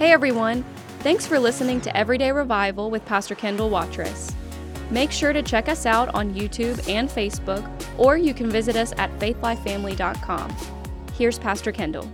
Hey everyone! Thanks for listening to Everyday Revival with Pastor Kendall Watrous. Make sure to check us out on YouTube and Facebook, or you can visit us at faithlifefamily.com. Here's Pastor Kendall.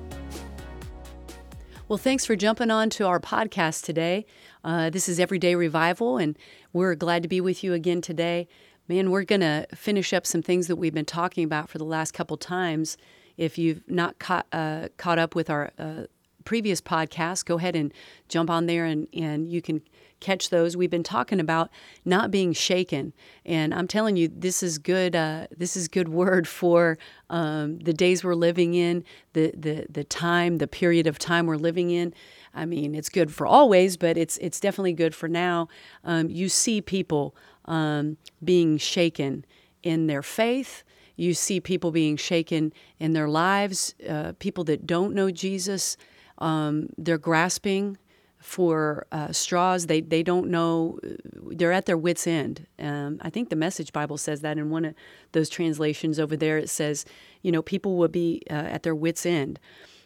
Well, thanks for jumping on to our podcast today. Uh, this is Everyday Revival, and we're glad to be with you again today. Man, we're going to finish up some things that we've been talking about for the last couple times. If you've not caught, uh, caught up with our uh, previous podcast, go ahead and jump on there and, and you can catch those. We've been talking about not being shaken, and I'm telling you, this is good. Uh, this is good word for um, the days we're living in, the the the time, the period of time we're living in. I mean, it's good for always, but it's it's definitely good for now. Um, you see people um, being shaken in their faith. You see people being shaken in their lives. Uh, people that don't know Jesus, um, they're grasping for uh, straws. They they don't know. They're at their wits' end. Um, I think the Message Bible says that in one of those translations over there. It says, you know, people will be uh, at their wits' end,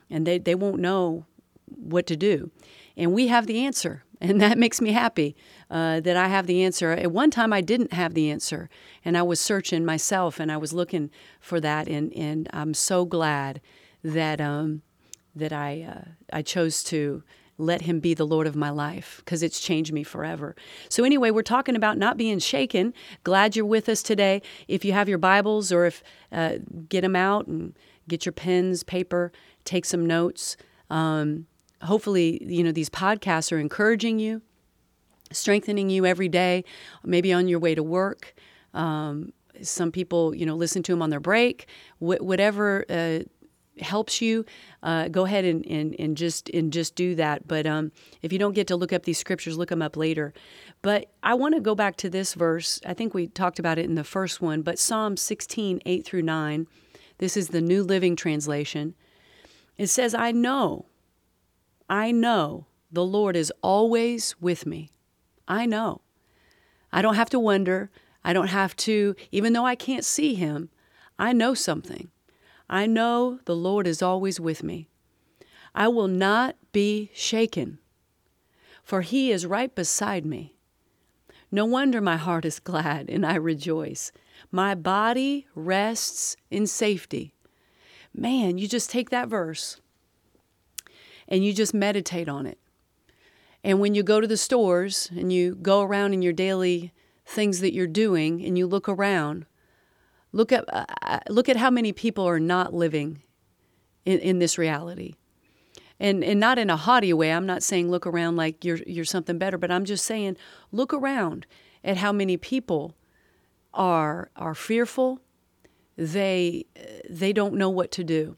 and they they won't know what to do. And we have the answer, and that makes me happy uh, that I have the answer. At one time, I didn't have the answer, and I was searching myself, and I was looking for that, and and I'm so glad that um, that I uh, I chose to let him be the Lord of my life because it's changed me forever. So, anyway, we're talking about not being shaken. Glad you're with us today. If you have your Bibles or if uh, get them out and get your pens, paper, take some notes. Um, hopefully, you know, these podcasts are encouraging you, strengthening you every day, maybe on your way to work. Um, some people, you know, listen to them on their break, Wh- whatever. Uh, helps you, uh, go ahead and, and, and just and just do that. But um, if you don't get to look up these scriptures, look them up later. But I want to go back to this verse. I think we talked about it in the first one, but Psalm 16, 8 through 9. This is the New Living Translation. It says, I know, I know the Lord is always with me. I know. I don't have to wonder. I don't have to, even though I can't see him, I know something. I know the Lord is always with me. I will not be shaken, for he is right beside me. No wonder my heart is glad and I rejoice. My body rests in safety. Man, you just take that verse and you just meditate on it. And when you go to the stores and you go around in your daily things that you're doing and you look around, Look at uh, uh, look at how many people are not living in, in this reality. And and not in a haughty way. I'm not saying look around like you're you're something better, but I'm just saying look around at how many people are are fearful. They they don't know what to do.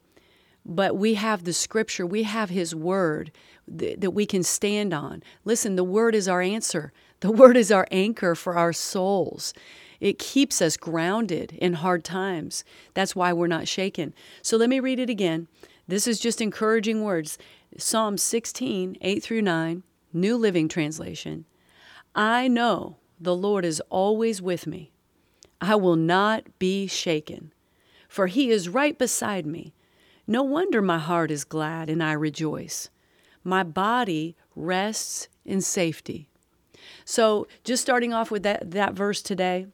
But we have the scripture, we have his word th- that we can stand on. Listen, the word is our answer. The word is our anchor for our souls. It keeps us grounded in hard times. That's why we're not shaken. So let me read it again. This is just encouraging words. Psalm 16, 8 through 9, New Living Translation. I know the Lord is always with me. I will not be shaken, for he is right beside me. No wonder my heart is glad and I rejoice. My body rests in safety. So, just starting off with that, that verse today,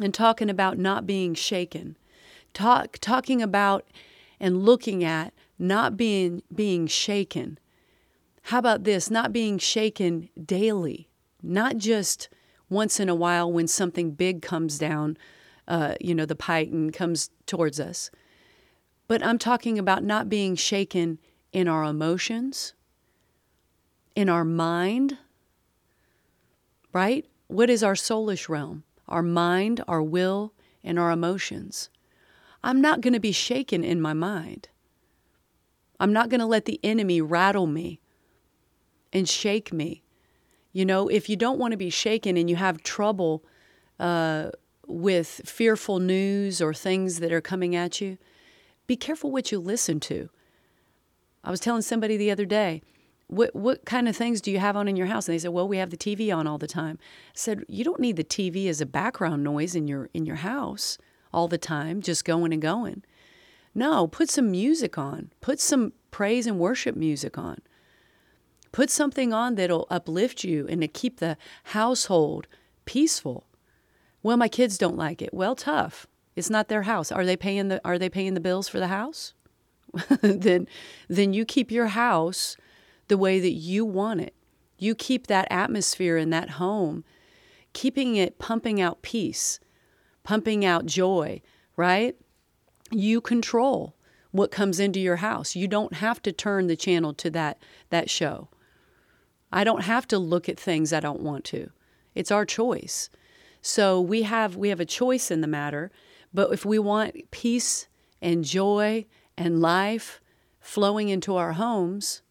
and talking about not being shaken, talk, talking about and looking at not being being shaken. How about this? Not being shaken daily, not just once in a while when something big comes down, uh, you know, the pike and comes towards us. But I'm talking about not being shaken in our emotions, in our mind, right? What is our soulish realm? Our mind, our will, and our emotions. I'm not going to be shaken in my mind. I'm not going to let the enemy rattle me and shake me. You know, if you don't want to be shaken and you have trouble uh, with fearful news or things that are coming at you, be careful what you listen to. I was telling somebody the other day, what what kind of things do you have on in your house? And they said, well, we have the TV on all the time. I said, you don't need the TV as a background noise in your in your house all the time, just going and going. No, put some music on. Put some praise and worship music on. Put something on that'll uplift you and to keep the household peaceful. Well, my kids don't like it. Well, tough. It's not their house. Are they paying the are they paying the bills for the house? then then you keep your house the way that you want it. You keep that atmosphere in that home, keeping it pumping out peace, pumping out joy, right? You control what comes into your house. You don't have to turn the channel to that that show. I don't have to look at things I don't want to. It's our choice. So we have we have a choice in the matter, but if we want peace and joy and life flowing into our homes,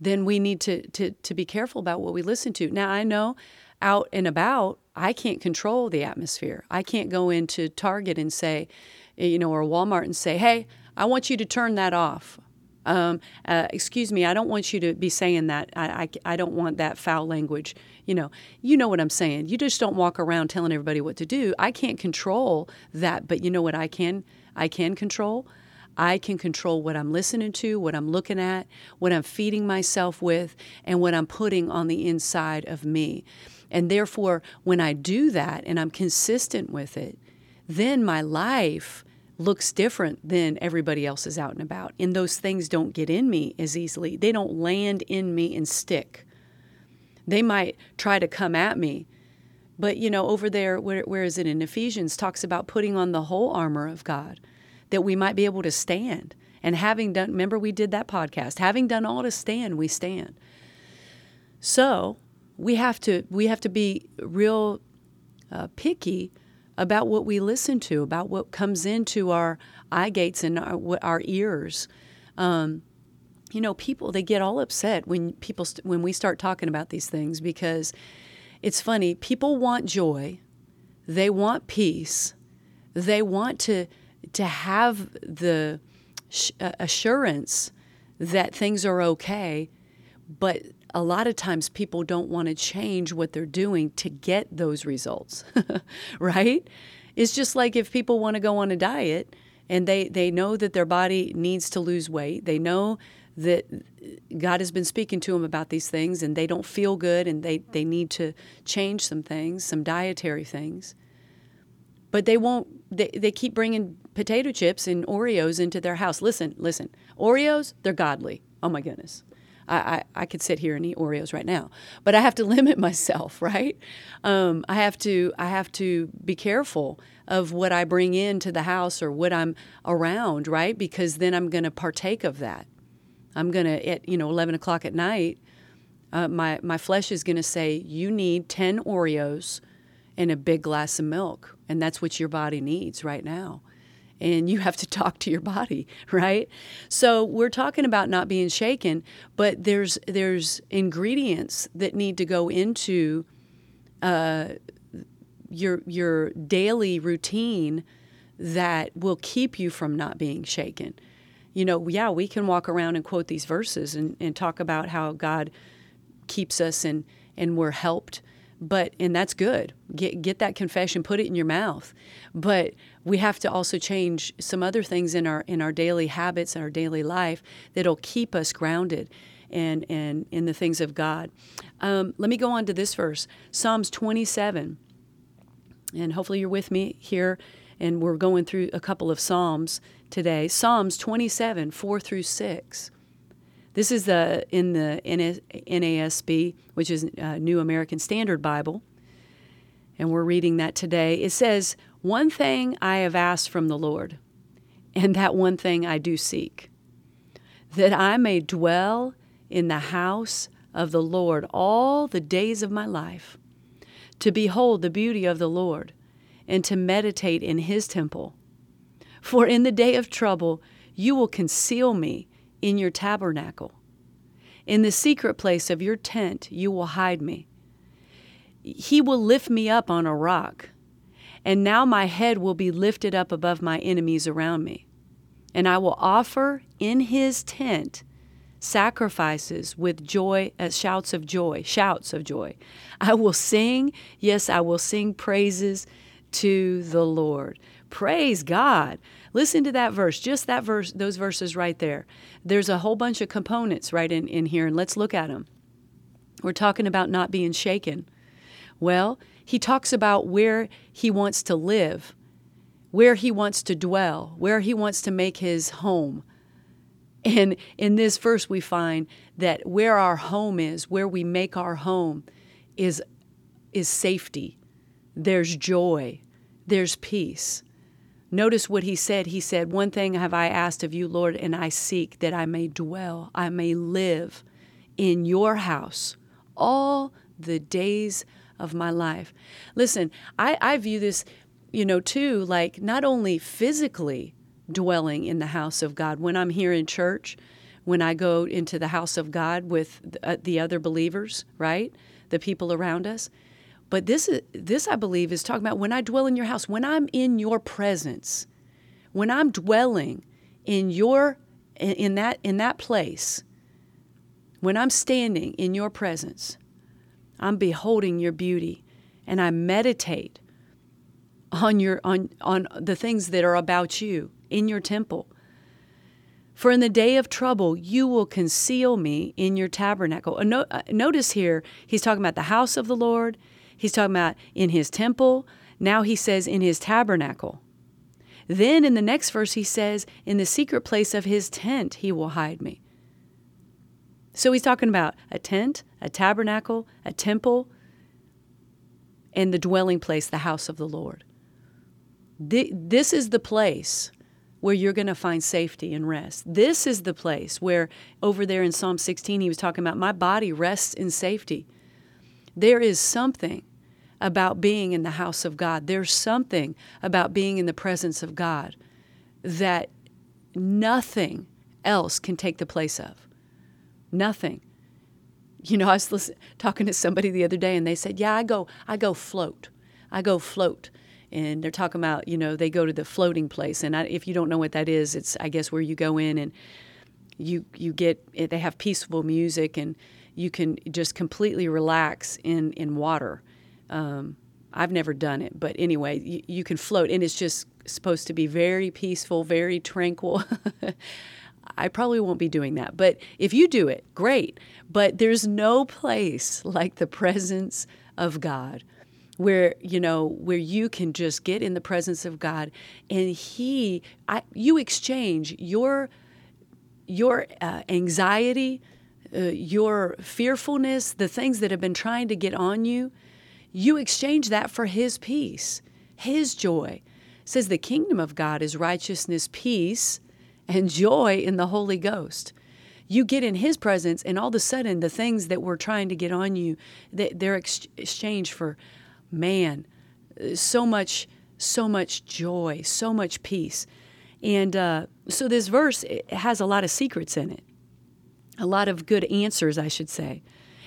then we need to, to, to be careful about what we listen to. Now, I know out and about, I can't control the atmosphere. I can't go into Target and say, you know, or Walmart and say, hey, I want you to turn that off. Um, uh, excuse me, I don't want you to be saying that. I, I, I don't want that foul language. You know, you know what I'm saying. You just don't walk around telling everybody what to do. I can't control that, but you know what I can I can control? I can control what I'm listening to, what I'm looking at, what I'm feeding myself with, and what I'm putting on the inside of me. And therefore, when I do that and I'm consistent with it, then my life looks different than everybody else is out and about. And those things don't get in me as easily. They don't land in me and stick. They might try to come at me. But, you know, over there, where, where is it in Ephesians, talks about putting on the whole armor of God that we might be able to stand. And having done, remember, we did that podcast, having done all to stand, we stand. So we have to, we have to be real uh, picky about what we listen to, about what comes into our eye gates and our, our ears. Um, you know, people they get all upset when people st- when we start talking about these things because it's funny. People want joy, they want peace, they want to to have the sh- uh, assurance that things are okay, but a lot of times people don't want to change what they're doing to get those results, right? It's just like if people want to go on a diet and they, they know that their body needs to lose weight, they know that God has been speaking to them about these things and they don't feel good and they, they need to change some things, some dietary things. But they won't, they, they keep bringing potato chips and Oreos into their house. Listen, listen, Oreos, they're godly. Oh my goodness. I, I, I, could sit here and eat Oreos right now, but I have to limit myself, right? Um, I have to I have to be careful of what I bring into the house or what I'm around, right? Because then I'm going to partake of that. I'm going to at you know 11 o'clock at night. Uh, my my flesh is going to say you need 10 Oreos and a big glass of milk, and that's what your body needs right now and you have to talk to your body, right? So we're talking about not being shaken, but there's there's ingredients that need to go into uh, your your daily routine that will keep you from not being shaken. You know, yeah, we can walk around and quote these verses and, and talk about how God keeps us and and we're helped but and that's good. Get get that confession put it in your mouth. But we have to also change some other things in our in our daily habits and our daily life that'll keep us grounded and and in the things of God. Um, let me go on to this verse Psalms 27 and hopefully you're with me here and we're going through a couple of Psalms today. Psalms 27 4 through 6 this is the in the NASB, which is a New American Standard Bible, and we're reading that today. It says, "One thing I have asked from the Lord, and that one thing I do seek, that I may dwell in the house of the Lord all the days of my life, to behold the beauty of the Lord, and to meditate in his temple. For in the day of trouble you will conceal me." In your tabernacle. In the secret place of your tent, you will hide me. He will lift me up on a rock, and now my head will be lifted up above my enemies around me. And I will offer in his tent sacrifices with joy, uh, shouts of joy, shouts of joy. I will sing, yes, I will sing praises to the Lord. Praise God. Listen to that verse, just that verse, those verses right there. There's a whole bunch of components right in, in here, and let's look at them. We're talking about not being shaken. Well, he talks about where he wants to live, where he wants to dwell, where he wants to make his home. And in this verse, we find that where our home is, where we make our home, is, is safety. There's joy. There's peace. Notice what he said. He said, One thing have I asked of you, Lord, and I seek that I may dwell, I may live in your house all the days of my life. Listen, I, I view this, you know, too, like not only physically dwelling in the house of God when I'm here in church, when I go into the house of God with the, uh, the other believers, right? The people around us. But this is this I believe is talking about when I dwell in your house, when I'm in your presence, when I'm dwelling in your in that in that place, when I'm standing in your presence, I'm beholding your beauty and I meditate on your on on the things that are about you in your temple. For in the day of trouble, you will conceal me in your tabernacle. Uh, notice here, he's talking about the house of the Lord. He's talking about in his temple. Now he says in his tabernacle. Then in the next verse, he says, In the secret place of his tent, he will hide me. So he's talking about a tent, a tabernacle, a temple, and the dwelling place, the house of the Lord. This is the place where you're going to find safety and rest. This is the place where, over there in Psalm 16, he was talking about, My body rests in safety. There is something about being in the house of God. There's something about being in the presence of God that nothing else can take the place of. Nothing. You know, I was listen, talking to somebody the other day, and they said, "Yeah, I go, I go float, I go float." And they're talking about, you know, they go to the floating place, and I, if you don't know what that is, it's I guess where you go in and you you get they have peaceful music and you can just completely relax in in water um, I've never done it, but anyway, you, you can float, and it's just supposed to be very peaceful, very tranquil. I probably won't be doing that, but if you do it, great. But there's no place like the presence of God where you know where you can just get in the presence of God and he I, you exchange your your uh, anxiety uh, your fearfulness the things that have been trying to get on you you exchange that for His peace, His joy. It says the kingdom of God is righteousness, peace, and joy in the Holy Ghost. You get in His presence, and all of a sudden, the things that were trying to get on you, they're exchanged for, man, so much, so much joy, so much peace. And uh, so this verse has a lot of secrets in it, a lot of good answers, I should say.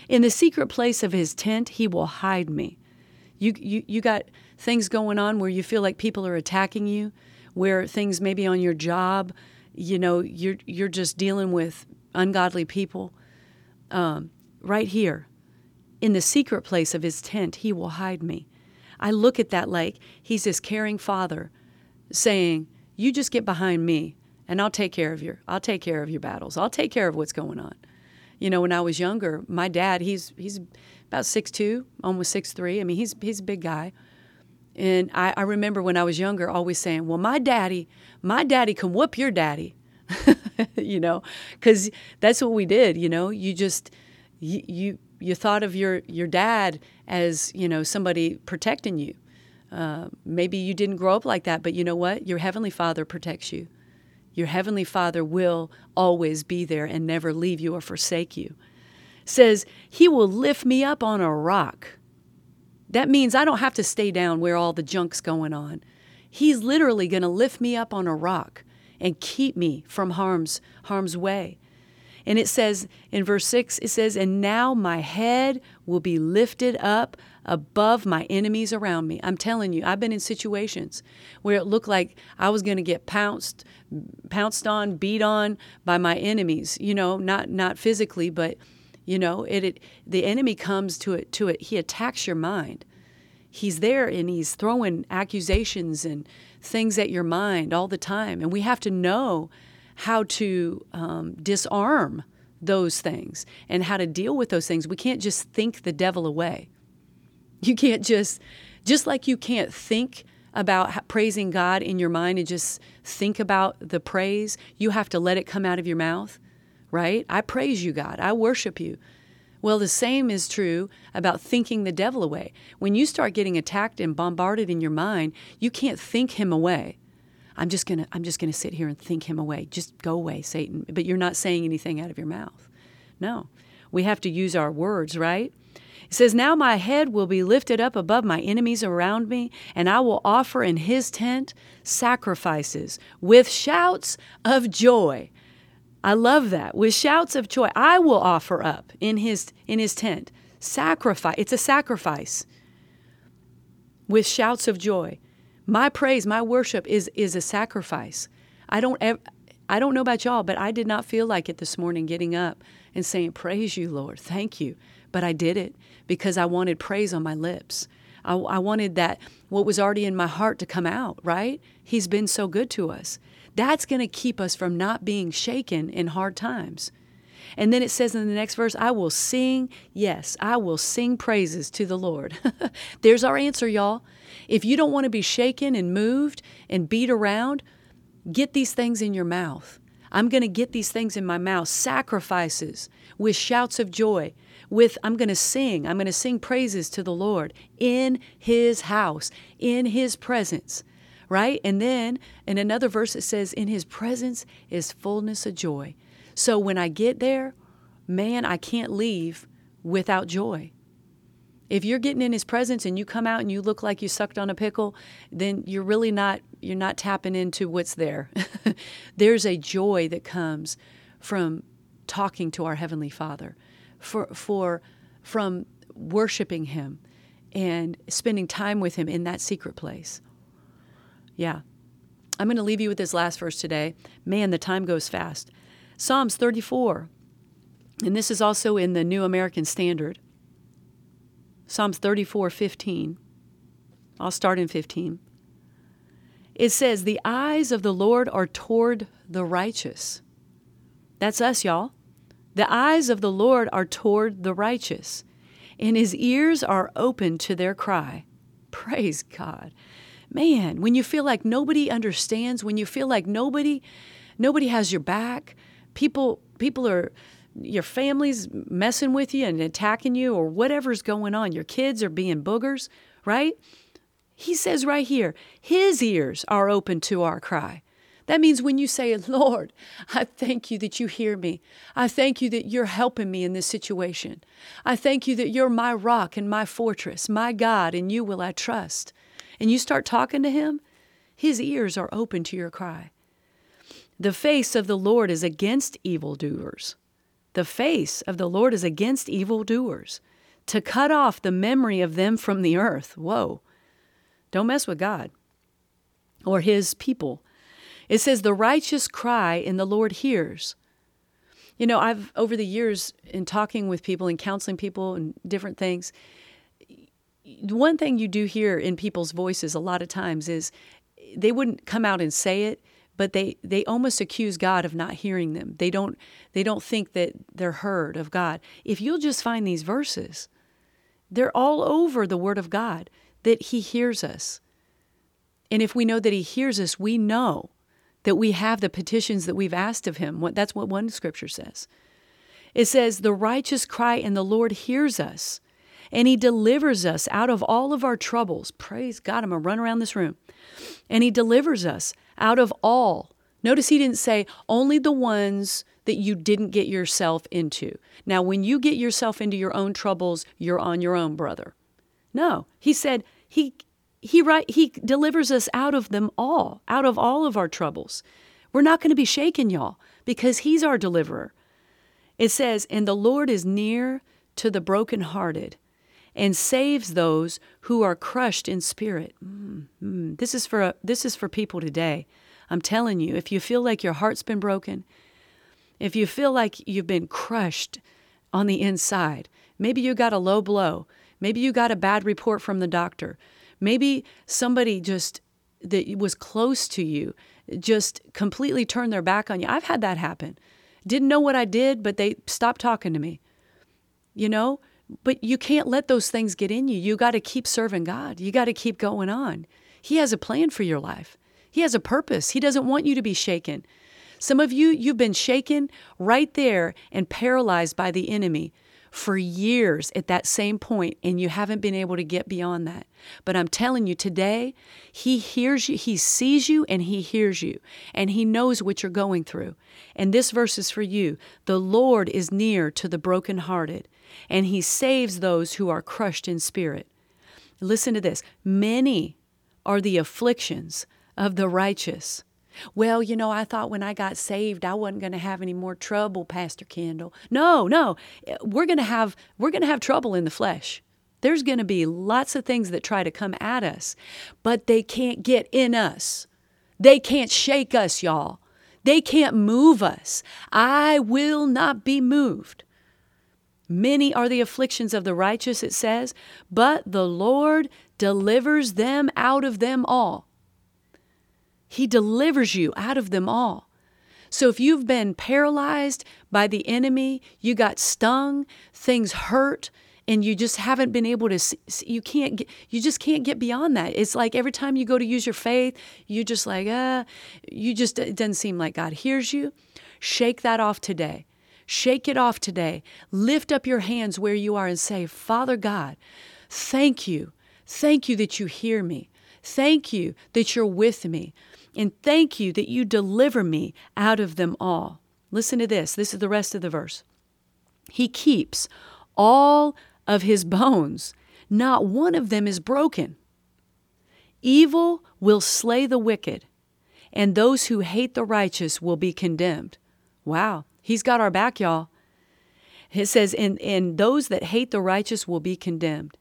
In the secret place of his tent, he will hide me. You, you, you got things going on where you feel like people are attacking you, where things maybe on your job, you know, you're, you're just dealing with ungodly people. Um, right here, in the secret place of his tent, he will hide me. I look at that like he's this caring father saying, You just get behind me and I'll take care of your I'll take care of your battles. I'll take care of what's going on you know, when I was younger, my dad, he's he's about six two, almost six three. I mean, he's he's a big guy. And I, I remember when I was younger always saying, Well, my daddy, my daddy can whoop your daddy. you know, because that's what we did, you know. You just you, you thought of your your dad as, you know, somebody protecting you. Uh, maybe you didn't grow up like that, but you know what? Your heavenly father protects you. Your heavenly Father will always be there and never leave you or forsake you. Says, He will lift me up on a rock. That means I don't have to stay down where all the junk's going on. He's literally going to lift me up on a rock and keep me from harm's harm's way. And it says in verse 6 it says and now my head will be lifted up above my enemies around me. I'm telling you, I've been in situations where it looked like I was going to get pounced, pounced on, beat on by my enemies. You know, not not physically, but you know, it, it the enemy comes to it to it. He attacks your mind. He's there and he's throwing accusations and things at your mind all the time. And we have to know how to um, disarm those things and how to deal with those things. We can't just think the devil away. You can't just, just like you can't think about praising God in your mind and just think about the praise, you have to let it come out of your mouth, right? I praise you, God. I worship you. Well, the same is true about thinking the devil away. When you start getting attacked and bombarded in your mind, you can't think him away. I'm just going to I'm just going to sit here and think him away. Just go away, Satan. But you're not saying anything out of your mouth. No. We have to use our words, right? It says, Now my head will be lifted up above my enemies around me, and I will offer in his tent sacrifices with shouts of joy. I love that. With shouts of joy, I will offer up in his in his tent sacrifice. It's a sacrifice. With shouts of joy. My praise, my worship is is a sacrifice. I don't ever, I don't know about y'all, but I did not feel like it this morning getting up and saying, Praise you, Lord. Thank you. But I did it because I wanted praise on my lips. I, I wanted that, what was already in my heart to come out, right? He's been so good to us. That's going to keep us from not being shaken in hard times. And then it says in the next verse, I will sing, yes, I will sing praises to the Lord. There's our answer, y'all. If you don't want to be shaken and moved and beat around, get these things in your mouth. I'm going to get these things in my mouth, sacrifices with shouts of joy. With I'm going to sing, I'm going to sing praises to the Lord in his house, in his presence right? And then in another verse, it says, In his presence is fullness of joy. So when I get there, man, I can't leave without joy. If you're getting in his presence and you come out and you look like you sucked on a pickle, then you're really not you're not tapping into what's there. There's a joy that comes from talking to our heavenly Father, for for from worshiping him and spending time with him in that secret place. Yeah. I'm going to leave you with this last verse today. Man, the time goes fast. Psalms 34, and this is also in the New American Standard. Psalms 34, 15. I'll start in 15. It says, The eyes of the Lord are toward the righteous. That's us, y'all. The eyes of the Lord are toward the righteous, and his ears are open to their cry. Praise God man, when you feel like nobody understands, when you feel like nobody nobody has your back, people people are your family's messing with you and attacking you or whatever's going on, your kids are being boogers, right? He says right here, his ears are open to our cry. That means when you say, Lord, I thank you that you hear me. I thank you that you're helping me in this situation. I thank you that you're my rock and my fortress, my God, and you will I trust and you start talking to him, his ears are open to your cry. The face of the Lord is against evildoers. The face of the Lord is against evildoers, to cut off the memory of them from the earth. Whoa. Don't mess with God or his people. It says, The righteous cry, and the Lord hears. You know, I've, over the years, in talking with people and counseling people and different things, one thing you do hear in people's voices a lot of times is they wouldn't come out and say it but they they almost accuse God of not hearing them. They don't they don't think that they're heard of God. If you'll just find these verses, they're all over the word of God that he hears us. And if we know that he hears us, we know that we have the petitions that we've asked of him. That's what one scripture says. It says, The righteous cry, and the Lord hears us and He delivers us out of all of our troubles. Praise God. I'm going to run around this room. And He delivers us out of all. Notice He didn't say only the ones that you didn't get yourself into. Now, when you get yourself into your own troubles, you're on your own, brother. No, He said He. He right he delivers us out of them all, out of all of our troubles. We're not going to be shaken, y'all, because he's our deliverer. It says, "And the Lord is near to the brokenhearted and saves those who are crushed in spirit. Mm-hmm. This is for this is for people today. I'm telling you, if you feel like your heart's been broken, if you feel like you've been crushed on the inside, maybe you got a low blow, maybe you got a bad report from the doctor, maybe somebody just that was close to you just completely turned their back on you. I've had that happen. Didn't know what I did, but they stopped talking to me. You know, but you can't let those things get in you. You got to keep serving God. You got to keep going on. He has a plan for your life. He has a purpose. He doesn't want you to be shaken. Some of you, you've been shaken right there and paralyzed by the enemy for years at that same point, and you haven't been able to get beyond that. But I'm telling you, today, He hears you, He sees you, and He hears you, and He knows what you're going through. And this verse is for you The Lord is near to the brokenhearted, and He saves those who are crushed in spirit. Listen to this many are the afflictions of the righteous well, you know, I thought when I got saved, I wasn't going to have any more trouble, Pastor Kendall. No, no, eh, we're going to have we're going to have trouble in the flesh. There's going to be lots of things that try to come at us, but they can't get in us. They can't shake us, y'all. They can't move us. I will not be moved. Many are the afflictions of the righteous, it says, but the Lord delivers them out of them all. He delivers you out of them all. So if you've been paralyzed by the enemy, you got stung, things hurt, and you just haven't been able to you can't get, you just can't get beyond that. It's like every time you go to use your faith you're just like ah you just it doesn't seem like god hears you. Shake that off today. Shake it off today. Lift up your hands where you are and say father god thank you. Thank you that you hear me. Thank you that you're with me and thank you that you deliver me out of them all. Listen to this. This is the rest of the verse. He keeps all of his bones, not one of them is broken. Evil will slay the wicked, and those who hate the righteous will be condemned. Wow, he's got our back, y'all. It says, and, and those that hate the righteous will be condemned.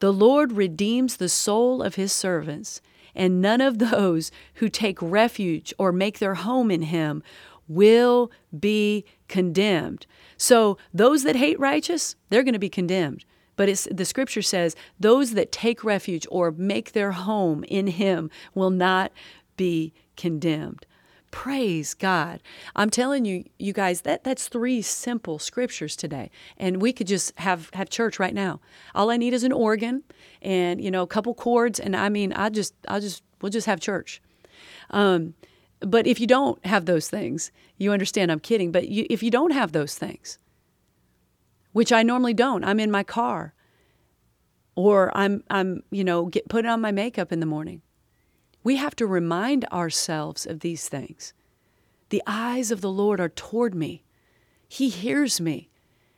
The Lord redeems the soul of his servants and none of those who take refuge or make their home in him will be condemned. So those that hate righteous, they're going to be condemned. But the scripture says those that take refuge or make their home in him will not be condemned. Praise God. I'm telling you, you guys, that, that's three simple scriptures today. And we could just have, have church right now. All I need is an organ and, you know, a couple chords. And I mean, I just, I'll just, we'll just have church. Um, but if you don't have those things, you understand I'm kidding. But you, if you don't have those things, which I normally don't, I'm in my car or I'm, I'm you know, get, putting on my makeup in the morning we have to remind ourselves of these things. The eyes of the Lord are toward me. He hears me.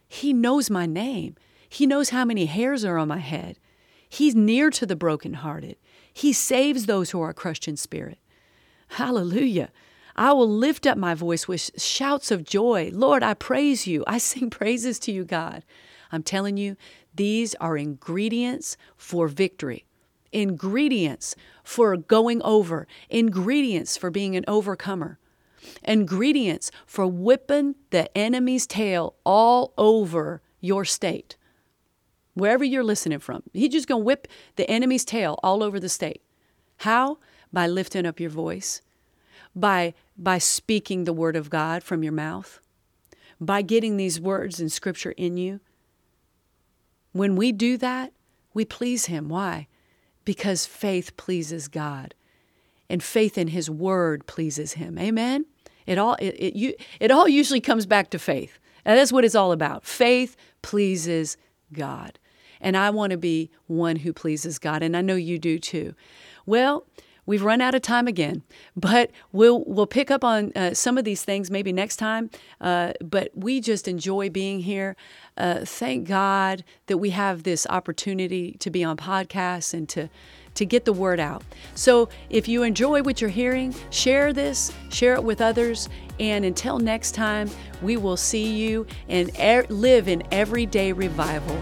He knows my name. He knows how many hairs are on my head. He's near to the brokenhearted. He saves those who are crushed in spirit. Hallelujah. I will lift up my voice with shouts of joy. Lord, I praise you. I sing praises to you, God. I'm telling you, these are ingredients for victory ingredients for going over, ingredients for being an overcomer, ingredients for whipping the enemy's tail all over your state. Wherever you're listening from, he's just going to whip the enemy's tail all over the state. How? By lifting up your voice, by, by speaking the word of God from your mouth, by getting these words in scripture in you. When we do that, we please him. Why? Because faith pleases God and faith in his word pleases him. Amen. It all it, it, you, it all usually comes back to faith. And that's what it's all about. Faith pleases God. And I want to be one who pleases God, and I know you do too. Well, we've run out of time again, but we'll we'll pick up on uh, some of these things maybe next time. Uh, but we just enjoy being here. Uh, thank God that we have this opportunity to be on podcasts and to to get the word out. So if you enjoy what you're hearing, share this, share it with others, and until next time, we will see you and er- live in everyday revival.